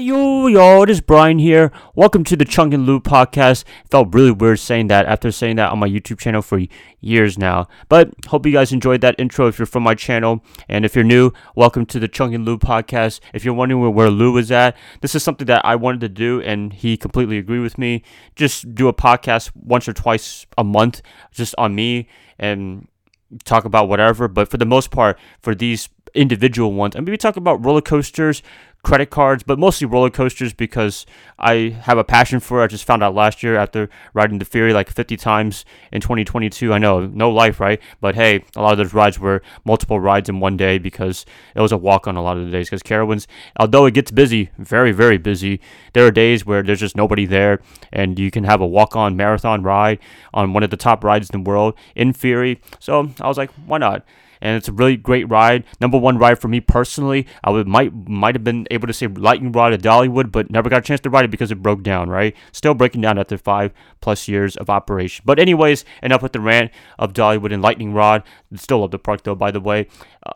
Yo, yo, it is Brian here. Welcome to the Chung and Lou podcast. felt really weird saying that after saying that on my YouTube channel for years now. But hope you guys enjoyed that intro if you're from my channel. And if you're new, welcome to the Chung and Lou podcast. If you're wondering where, where Lou is at, this is something that I wanted to do and he completely agreed with me. Just do a podcast once or twice a month just on me and talk about whatever. But for the most part, for these individual ones, and maybe talk about roller coasters, credit cards, but mostly roller coasters because I have a passion for it. I just found out last year after riding the Fury like 50 times in 2022. I know, no life, right? But hey, a lot of those rides were multiple rides in one day because it was a walk on a lot of the days. Because Carowinds, although it gets busy, very, very busy, there are days where there's just nobody there and you can have a walk on marathon ride on one of the top rides in the world in Fury. So I was like, why not? And it's a really great ride. Number one ride for me personally. I would might might have been able to say Lightning Rod at Dollywood, but never got a chance to ride it because it broke down. Right, still breaking down after five plus years of operation. But anyways, enough with the rant of Dollywood and Lightning Rod. Still love the park though, by the way. Uh,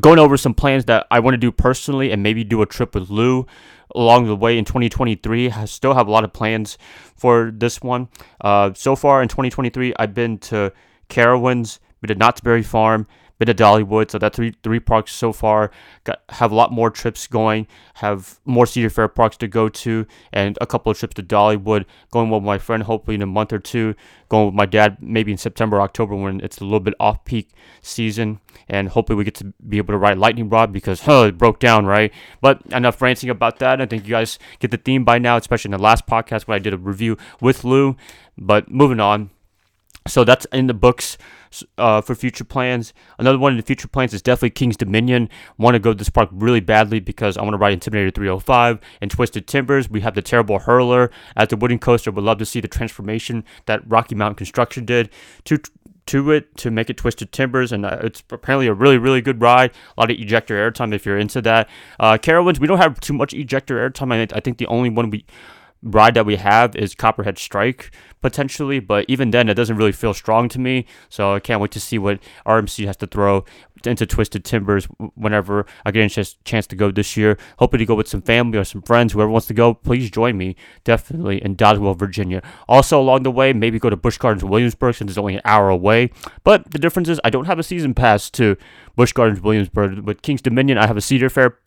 going over some plans that I want to do personally and maybe do a trip with Lou along the way in 2023. I still have a lot of plans for this one. Uh, so far in 2023, I've been to Carowinds, been to Knott's Berry Farm, been to Dollywood. So that's three three parks so far. Got have a lot more trips going. Have more Cedar Fair parks to go to, and a couple of trips to Dollywood. Going with my friend, hopefully in a month or two. Going with my dad, maybe in September, October, when it's a little bit off peak season, and hopefully we get to be able to ride Lightning Rod because huh, it broke down, right? But enough ranting about that. I think you guys get the theme by now, especially in the last podcast when I did a review with Lou. But moving on. So that's in the books uh, for future plans. Another one in the future plans is definitely King's Dominion. Want to go to this park really badly because I want to ride Intimidator 305 and Twisted Timbers. We have the terrible hurler at the wooden coaster. Would love to see the transformation that Rocky Mountain Construction did to to it to make it Twisted Timbers, and uh, it's apparently a really, really good ride. A lot of ejector airtime if you're into that. Uh, Carowinds, we don't have too much ejector airtime. I, I think the only one we ride that we have is Copperhead Strike potentially, but even then, it doesn't really feel strong to me. So I can't wait to see what RMC has to throw into Twisted Timbers whenever I get a chance to go this year. Hoping to go with some family or some friends. Whoever wants to go, please join me. Definitely in Doswell, Virginia. Also, along the way, maybe go to Busch Gardens, Williamsburg, since it's only an hour away. But the difference is, I don't have a season pass to Busch Gardens, Williamsburg. With King's Dominion, I have a Cedar Fair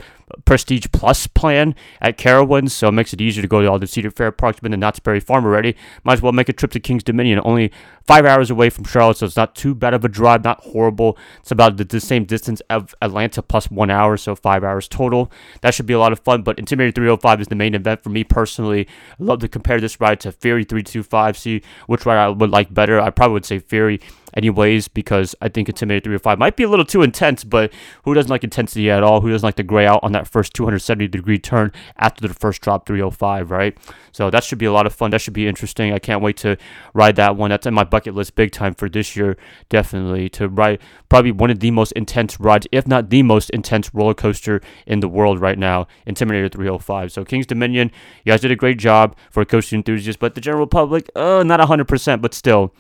Prestige Plus plan at Carowinds, so it makes it easier to go to all the Cedar Fair parks. Been to Knott's Berry Farm already. Might as well make a trip to King's Dominion. Only five hours away from Charlotte, so it's not too bad of a drive, not horrible. It's about the, the same distance of Atlanta plus one hour, so five hours total. That should be a lot of fun. But Intimidator 305 is the main event for me personally. I love to compare this ride to Fury 325, see which ride I would like better. I probably would say Fury anyways because I think Intimidator 305 might be a little too intense, but who doesn't like intensity at all? Who doesn't like to gray out on that first 270 degree turn after the first drop 305, right? So that should be a lot of fun. That should be interesting. I can't wait to ride that one. That's in my bucket list big time for this year, definitely. To ride probably one of the most intense rides, if not the most intense roller coaster in the world right now, Intimidator 305. So King's Dominion, you guys did a great job for a coaster enthusiasts, but the general public, uh, not 100%, but still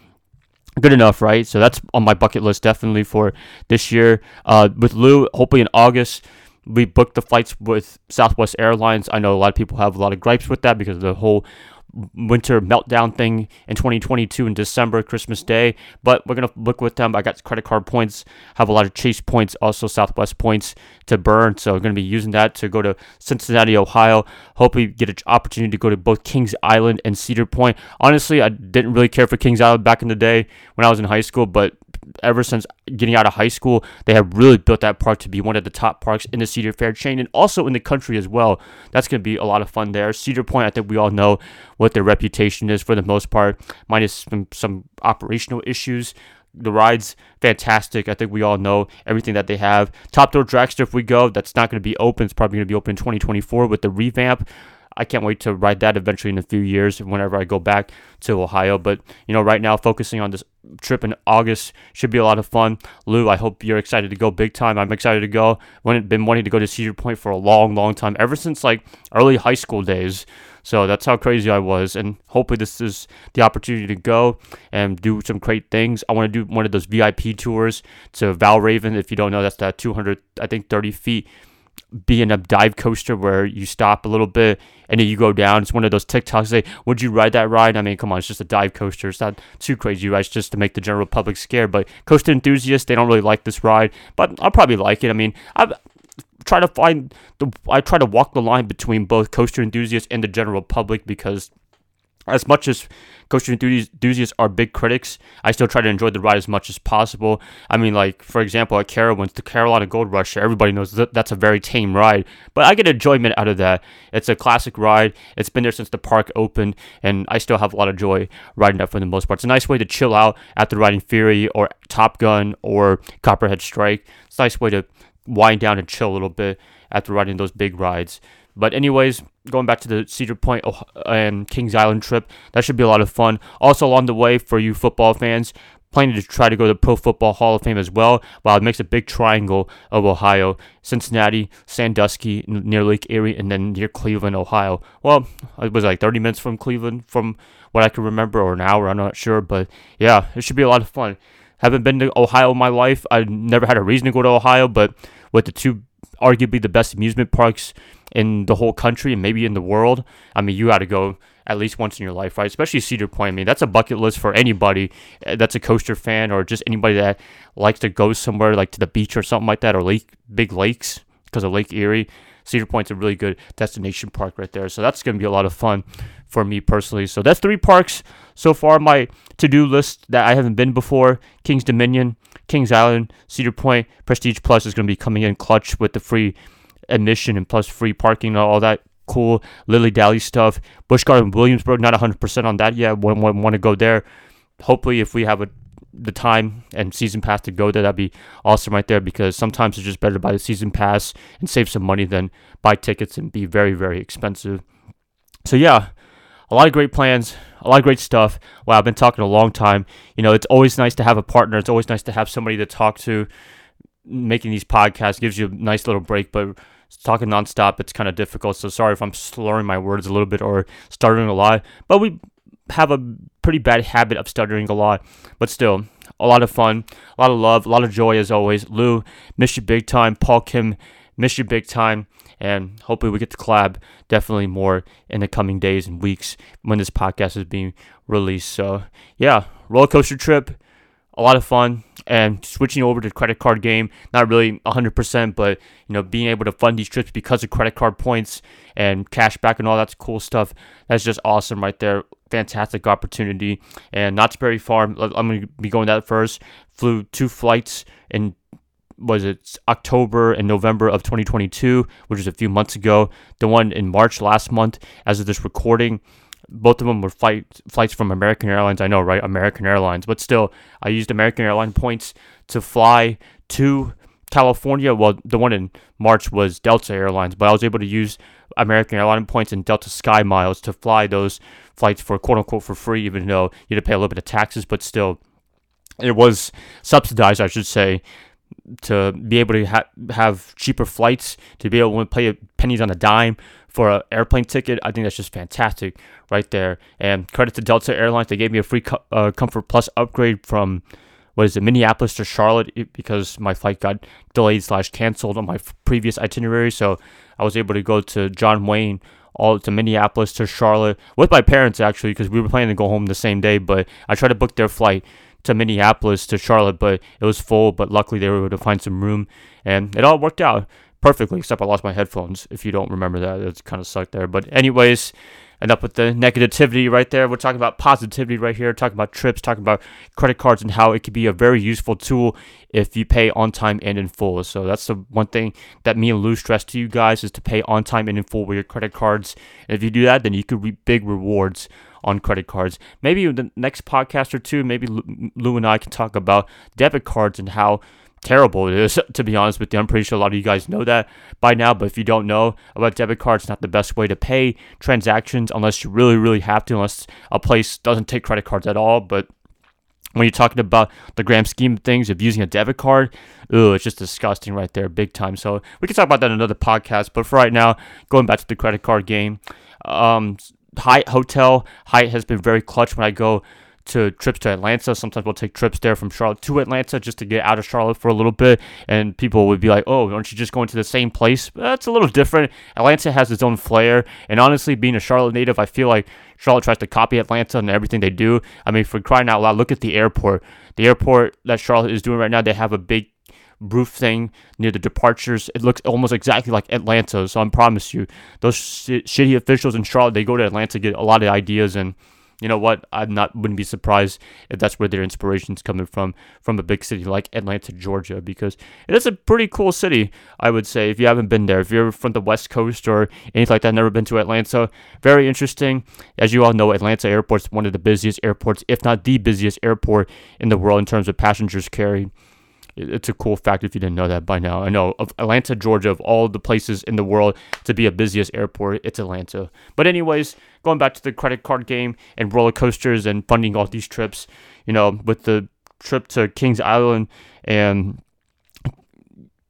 good enough, right? So that's on my bucket list definitely for this year. Uh, with Lou, hopefully in August, we booked the flights with Southwest Airlines. I know a lot of people have a lot of gripes with that because of the whole winter meltdown thing in 2022 in December, Christmas Day. But we're gonna look with them. I got credit card points, have a lot of Chase points, also Southwest points to burn. So we're gonna be using that to go to Cincinnati, Ohio. Hope we get an opportunity to go to both Kings Island and Cedar Point. Honestly, I didn't really care for Kings Island back in the day when I was in high school, but ever since getting out of high school, they have really built that park to be one of the top parks in the Cedar Fair chain and also in the country as well. That's going to be a lot of fun there. Cedar Point, I think we all know what their reputation is for the most part, minus some, some operational issues. The ride's fantastic. I think we all know everything that they have. Top Thrill Dragster, if we go, that's not going to be open. It's probably going to be open in 2024 with the revamp. I can't wait to ride that eventually in a few years whenever I go back to Ohio. But, you know, right now, focusing on this trip in August should be a lot of fun. Lou, I hope you're excited to go big time. I'm excited to go. I've been wanting to go to Cedar Point for a long, long time, ever since like early high school days. So that's how crazy I was. And hopefully, this is the opportunity to go and do some great things. I want to do one of those VIP tours to Valravn. If you don't know, that's that 200, I think, 30 feet B&M dive coaster where you stop a little bit and then you go down. It's one of those TikToks. Say, would you ride that ride? I mean, come on, it's just a dive coaster. It's not too crazy, right? It's just to make the general public scared. But coaster enthusiasts, they don't really like this ride, but I'll probably like it. I mean, I try to find the, I try to walk the line between both coaster enthusiasts and the general public because as much as coaster enthusiasts are big critics, I still try to enjoy the ride as much as possible. I mean, like for example, at Carowinds, the Carolina Gold Rush, everybody knows that that's a very tame ride, but I get enjoyment out of that. It's a classic ride. It's been there since the park opened, and I still have a lot of joy riding that for the most part. It's a nice way to chill out after riding Fury or Top Gun or Copperhead Strike. It's a nice way to wind down and chill a little bit after riding those big rides. But anyways, going back to the Cedar Point and um, Kings Island trip, that should be a lot of fun. Also along the way for you football fans, planning to try to go to the Pro Football Hall of Fame as well. While it makes a big triangle of Ohio, Cincinnati, Sandusky near Lake Erie, and then near Cleveland, Ohio. Well, it was like 30 minutes from Cleveland, from what I can remember, or an hour. I'm not sure, but yeah, it should be a lot of fun. Haven't been to Ohio in my life. I never had a reason to go to Ohio, but with the two arguably the best amusement parks in the whole country and maybe in the world. I mean, you got to go at least once in your life, right? Especially Cedar Point. I mean, that's a bucket list for anybody eh, that's a coaster fan or just anybody that likes to go somewhere like to the beach or something like that or lake, big lakes because of Lake Erie. Cedar Point's a really good destination park right there. So that's going to be a lot of fun for me personally. So that's three parks so far my to-do list that I haven't been before. Kings Dominion, Kings Island, Cedar Point, Prestige Plus is going to be coming in clutch with the free admission and plus free parking and all that cool Lilly Dally stuff. Busch Garden Williamsburg, not 100% on that yet. Want, want to go there. Hopefully, if we have a the time and season pass to go there, that'd be awesome right there because sometimes it's just better to buy the season pass and save some money than buy tickets and be very, very expensive. So, yeah, a lot of great plans, a lot of great stuff. Wow, I've been talking a long time. You know, it's always nice to have a partner. It's always nice to have somebody to talk to. Making these podcasts gives you a nice little break, but talking nonstop, it's kind of difficult. So sorry if I'm slurring my words a little bit or stuttering a lot. But we have a pretty bad habit of stuttering a lot. But still, a lot of fun, a lot of love, a lot of joy as always. Lou, miss you big time. Paul Kim, miss you big time. And hopefully we get to collab definitely more in the coming days and weeks when this podcast is being released. So yeah, roller coaster trip, a lot of fun. And switching over to credit card game, not really 100%, but you know, being able to fund these trips because of credit card points and cash back and all that's cool stuff. That's just awesome right there. Fantastic opportunity. And Knott's Berry Farm, I'm going to be going that first. Flew two flights in was it October and November of 2022, which was a few months ago. The one in March last month, as of this recording, both of them were flight, flights from American Airlines. I know, right? American Airlines, but still, I used American Airline points to fly to California. Well, the one in March was Delta Airlines, but I was able to use American Airline points and Delta Sky Miles to fly those flights for quote unquote for free, even though you had to pay a little bit of taxes, but still, it was subsidized, I should say, to be able to ha- have cheaper flights, to be able to pay pennies on a dime for an airplane ticket, I think that's just fantastic right there. And credit to Delta Airlines, they gave me a free co- uh, Comfort Plus upgrade from what is it, Minneapolis to Charlotte because my flight got delayed slash canceled on my f- previous itinerary. So I was able to go to John Wayne all to Minneapolis to Charlotte with my parents actually because we were planning to go home the same day, but I tried to book their flight to Minneapolis to Charlotte, but it was full. But luckily, they were able to find some room, and it all worked out perfectly. Except I lost my headphones. If you don't remember that, it kind of sucked there. But anyways, enough with the negativity right there. We're talking about positivity right here. Talking about trips. Talking about credit cards and how it could be a very useful tool if you pay on time and in full. So that's the one thing that me and Lou stress to you guys is to pay on time and in full with your credit cards. And if you do that, then you could reap big rewards on credit cards. Maybe the next podcast or two, maybe Lou and I can talk about debit cards and how terrible it is, to be honest with you. I'm pretty sure a lot of you guys know that by now, but if you don't know about debit cards, not the best way to pay transactions unless you really, really have to, unless a place doesn't take credit cards at all. But when you're talking about the grand scheme of things of using a debit card, ooh, it's just disgusting right there, big time. So we can talk about that in another podcast. But for right now, going back to the credit card game, um, Hyatt Hotel. Hyatt has been very clutch when I go to trips to Atlanta. Sometimes we'll take trips there from Charlotte to Atlanta just to get out of Charlotte for a little bit. And people would be like, "Oh, aren't you just going to the same place?" That's a little different. Atlanta has its own flair, and honestly, being a Charlotte native, I feel like Charlotte tries to copy Atlanta and everything they do. I mean, for crying out loud, look at the airport. The airport that Charlotte is doing right now, they have a big roof thing near the departures. It looks almost exactly like Atlanta. So I promise you, those sh- shitty officials in Charlotte, they go to Atlanta get a lot of ideas and you know what? I'm not wouldn't be surprised if that's where their inspiration's coming from, from a big city like Atlanta, Georgia, because it is a pretty cool city. I would say if you haven't been there, if you're from the West Coast or anything like that, never been to Atlanta, very interesting. As you all know, Atlanta Airport is one of the busiest airports, if not the busiest airport in the world in terms of passengers carried it's a cool fact if you didn't know that by now. I know of Atlanta, Georgia, of all the places in the world to be a busiest airport, it's Atlanta. But anyways, going back to the credit card game and roller coasters and funding all these trips, you know, with the trip to Kings Island and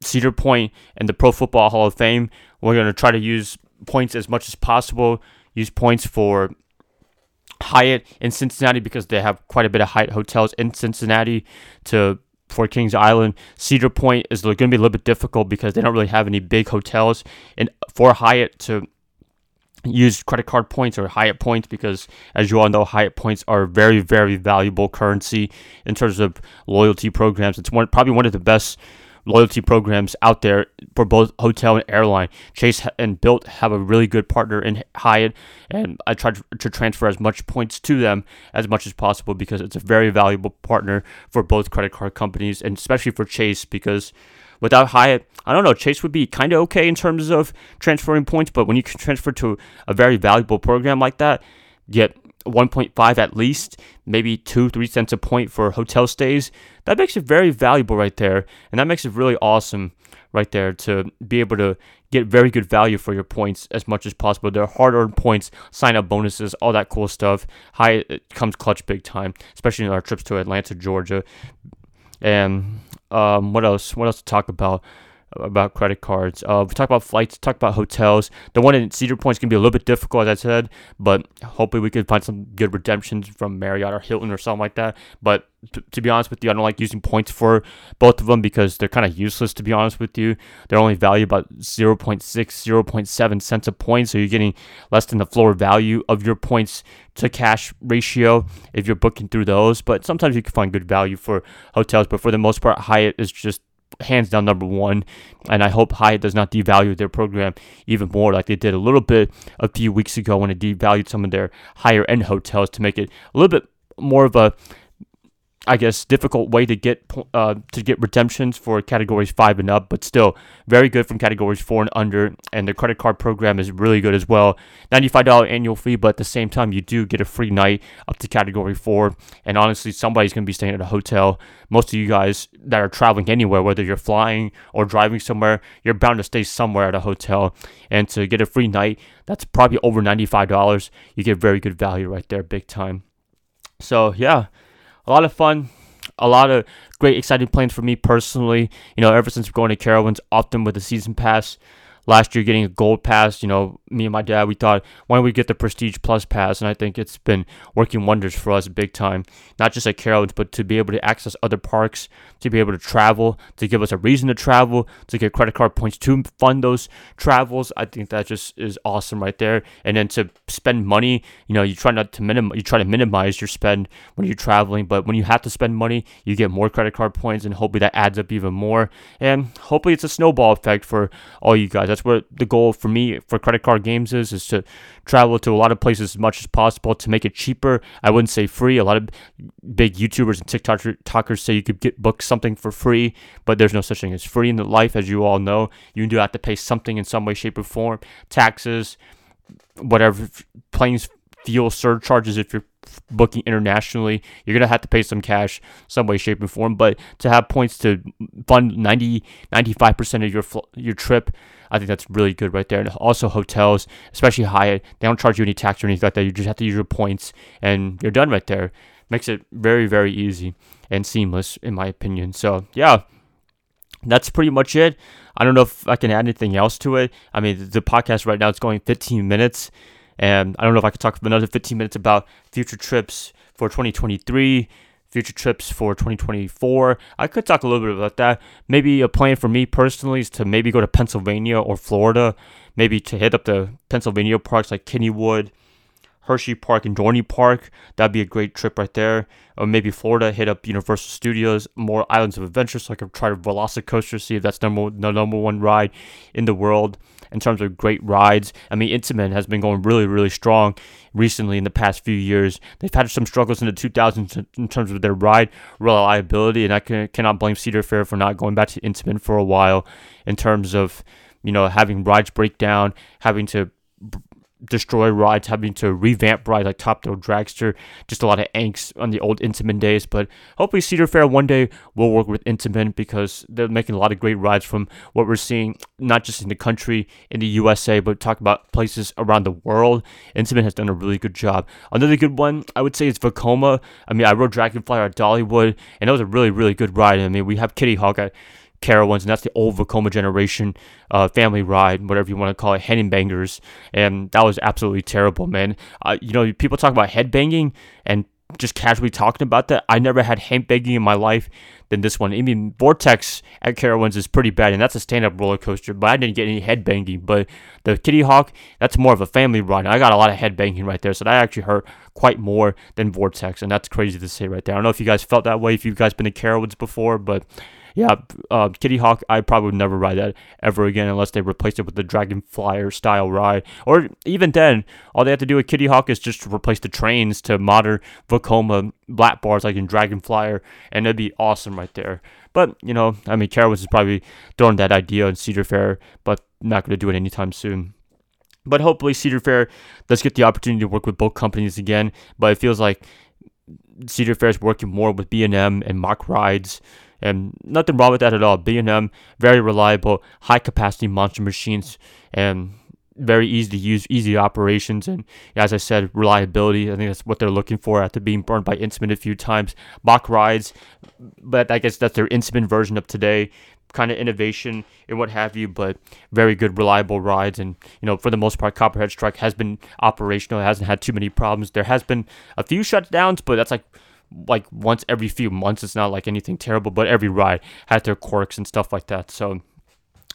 Cedar Point and the Pro Football Hall of Fame, we're to try to use points as much as possible. Use points for Hyatt in Cincinnati because they have quite a bit of Hyatt hotels in Cincinnati to for Kings Island. Cedar Point is going to be a little bit difficult because they don't really have any big hotels. And for Hyatt to use credit card points or Hyatt points because, as you all know, Hyatt points are very, very valuable currency in terms of loyalty programs. It's one probably one of the best loyalty programs out there for both hotel and airline. Chase and Bilt have a really good partner in Hyatt, and I try to transfer as much points to them as much as possible because it's a very valuable partner for both credit card companies, and especially for Chase because without Hyatt, I don't know, Chase would be kind of okay in terms of transferring points, but when you can transfer to a very valuable program like that, get 1.5 at least, maybe 2 3 cents a point for hotel stays. That makes it very valuable right there, and that makes it really awesome right there to be able to get very good value for your points as much as possible. They're hard-earned points, sign-up bonuses, all that cool stuff. Hyatt comes clutch big time, especially in our trips to Atlanta, Georgia. And um, what else? What else to talk about? About credit cards. Uh, we talk about flights, talk about hotels. The one in Cedar Point is going to be a little bit difficult, as I said, but hopefully we can find some good redemptions from Marriott or Hilton or something like that. But t- to be honest with you, I don't like using points for both of them because they're kind of useless, to be honest with you. They're only value about 0.6, 0.7 cents a point, so you're getting less than the floor value of your points to cash ratio if you're booking through those. But sometimes you can find good value for hotels, but for the most part, Hyatt is just hands down number one. And I hope Hyatt does not devalue their program even more, like they did a little bit a few weeks ago when it devalued some of their higher end hotels to make it a little bit more of a I guess difficult way to get uh, to get redemptions for categories five and up, but still very good from categories four and under. And the credit card program is really good as well. Ninety-five dollar annual fee, but at the same time you do get a free night up to category four. And honestly, somebody's gonna be staying at a hotel. Most of you guys that are traveling anywhere, whether you're flying or driving somewhere, you're bound to stay somewhere at a hotel. And to get a free night, that's probably over ninety-five dollars. You get very good value right there, big time. So yeah a lot of fun, a lot of great, exciting plans for me personally. You know, ever since going to Carowinds, often with the season pass, last year getting a gold pass. You know, me and my dad, we thought, why don't we get the Prestige Plus pass? And I think it's been working wonders for us big time. Not just at Carowinds, but to be able to access other parks, to be able to travel, to give us a reason to travel, to get credit card points to fund those travels. I think that just is awesome right there. And then to spend money, you know, you try not to minimize, you try to minimize your spend when you're traveling, but when you have to spend money, you get more credit card points, and hopefully that adds up even more. And hopefully it's a snowball effect for all you guys. That's that's what the goal for me for credit card games is is to travel to a lot of places as much as possible to make it cheaper. I wouldn't say free. A lot of big YouTubers and TikTokers say you could get book something for free, but there's no such thing as free in the life, as you all know. You do have to pay something in some way, shape, or form, taxes, whatever, planes, fuel surcharges if you're booking internationally, you're going to have to pay some cash some way, shape, and form. But to have points to fund 90, 95% of your, your trip, I think that's really good right there. And also hotels, especially Hyatt, they don't charge you any tax or anything like that. You just have to use your points and you're done right there. Makes it very, very easy and seamless, in my opinion. So, yeah, that's pretty much it. I don't know if I can add anything else to it. I mean, the podcast right now is going 15 minutes. And I don't know if I could talk for another 15 minutes about future trips for 2023 future trips for 2024. I could talk a little bit about that. Maybe a plan for me personally is to maybe go to Pennsylvania or Florida, maybe to hit up the Pennsylvania parks like Kennywood, Hershey Park, and Dorney Park. That'd be a great trip right there. Or maybe Florida, hit up Universal Studios, more Islands of Adventure, so I can try Velocicoaster, see if that's number the number one ride in the world in terms of great rides. I mean, Intamin has been going really, really strong recently in the past few years. They've had some struggles in the 2000s in terms of their ride reliability, and I can, cannot blame Cedar Fair for not going back to Intamin for a while in terms of, you know, having rides break down, having to destroy rides, having to revamp rides like Top Thrill Dragster. Just a lot of angst on the old Intamin days. But hopefully, Cedar Fair one day will work with Intamin because they're making a lot of great rides from what we're seeing, not just in the country, in the USA, but talk about places around the world. Intamin has done a really good job. Another good one, I would say, is Vekoma. I mean, I rode Dragonfly at Dollywood, and that was a really, really good ride. I mean, we have Kitty Hawk at Carowinds, and that's the old Vekoma generation uh, family ride, whatever you want to call it, headbangers, and that was absolutely terrible, man. Uh, you know, people talk about headbanging and just casually talking about that. I never had headbanging in my life than this one. I mean, Vortex at Carowinds is pretty bad, and that's a stand-up roller coaster, but I didn't get any headbanging. But the Kitty Hawk, that's more of a family ride. I got a lot of headbanging right there, so that actually hurt quite more than Vortex, and that's crazy to say right there. I don't know if you guys felt that way, if you guys been to Carowinds before, but yeah, uh, Kitty Hawk, I probably would never ride that ever again unless they replace it with the Dragonflier style ride. Or even then, all they have to do with Kitty Hawk is just replace the trains to modern Vekoma black bars like in Dragonflier, and it'd be awesome right there. But, you know, I mean, Carowinds is probably throwing that idea in Cedar Fair, but not going to do it anytime soon. But hopefully, Cedar Fair does get the opportunity to work with both companies again. But it feels like Cedar Fair is working more with B&M and Mack Rides and nothing wrong with that at all. B&M, very reliable, high capacity monster machines, and very easy to use, easy operations, and as I said, reliability. I think that's what they're looking for after being burned by Intamin a few times. Mack rides, but I guess that's their Intamin version of today. Kind of innovation and what have you, but very good, reliable rides. And you know, for the most part, Copperhead Strike has been operational. It hasn't had too many problems. There has been a few shutdowns, but that's like like once every few months. It's not like anything terrible, but every ride had their quirks and stuff like that. So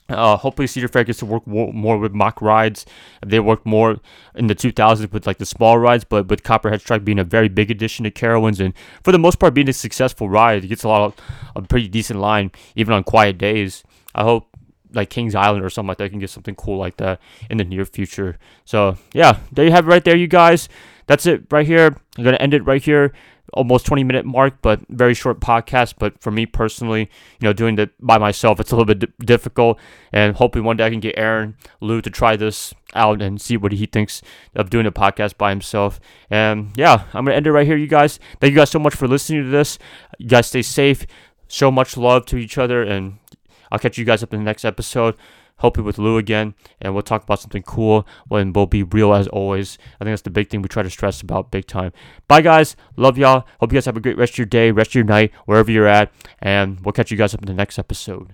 uh, hopefully Cedar Fair gets to work more with Mack rides. They worked more in the 2000s with like the small rides, but with Copperhead Strike being a very big addition to Carowinds and for the most part being a successful ride, it gets a lot of a pretty decent line even on quiet days. I hope like Kings Island or something like that can get something cool like that in the near future. So yeah, there you have it right there, you guys. That's it right here. I'm gonna end it right here almost 20 minute mark, but very short podcast. But for me personally, you know, doing it by myself, it's a little bit d- difficult. And hopefully one day I can get Aaron Lou to try this out and see what he thinks of doing a podcast by himself. And yeah, I'm gonna end it right here, you guys. Thank you guys so much for listening to this. You guys stay safe, show much love to each other, and I'll catch you guys up in the next episode hopefully with Lou again, and we'll talk about something cool and we'll be real as always. I think that's the big thing we try to stress about big time. Bye, guys. Love y'all. Hope you guys have a great rest of your day, rest of your night, wherever you're at, and we'll catch you guys up in the next episode.